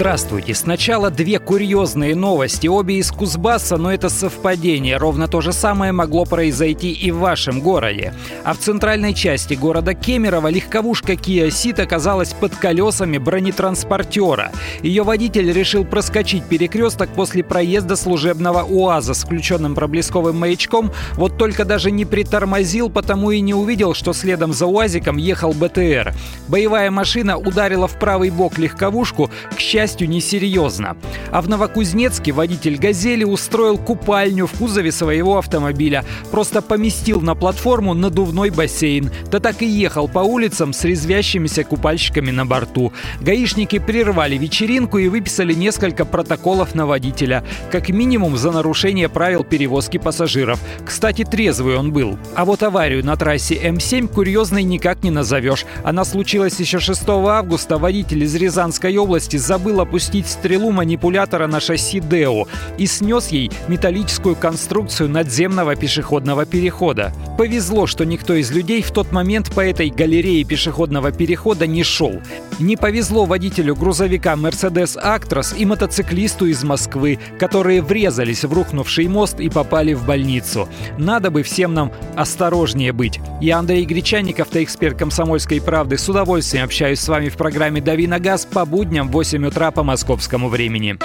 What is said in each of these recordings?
Здравствуйте. Сначала две курьезные новости, обе из Кузбасса, но это совпадение. Ровно то же самое могло произойти и в вашем городе. А в центральной части города Кемерово легковушка Kia Ceed оказалась под колесами бронетранспортера. Ее водитель решил проскочить перекресток после проезда служебного УАЗа с включенным проблесковым маячком, вот только даже не притормозил, потому и не увидел, что следом за УАЗиком ехал БТР. Боевая машина ударила в правый бок легковушку, к счастью, счастью, несерьезно. А в Новокузнецке водитель «Газели» устроил купальню в кузове своего автомобиля. Просто поместил на платформу надувной бассейн. Да так и ехал по улицам с резвящимися купальщиками на борту. Гаишники прервали вечеринку и выписали несколько протоколов на водителя. Как минимум за нарушение правил перевозки пассажиров. Кстати, трезвый он был. А вот аварию на трассе М7 курьезной никак не назовешь. Она случилась еще 6 августа. Водитель из Рязанской области забыл опустить стрелу манипулятора на шасси Део и снес ей металлическую конструкцию надземного пешеходного перехода. Повезло, что никто из людей в тот момент по этой галерее пешеходного перехода не шел. Не повезло водителю грузовика Mercedes Actros и мотоциклисту из Москвы, которые врезались в рухнувший мост и попали в больницу. Надо бы всем нам осторожнее быть. Я Андрей Гречанников, эксперт комсомольской правды. С удовольствием общаюсь с вами в программе «Дави на газ» по будням в 8 утра по московскому времени.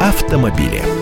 Автомобили.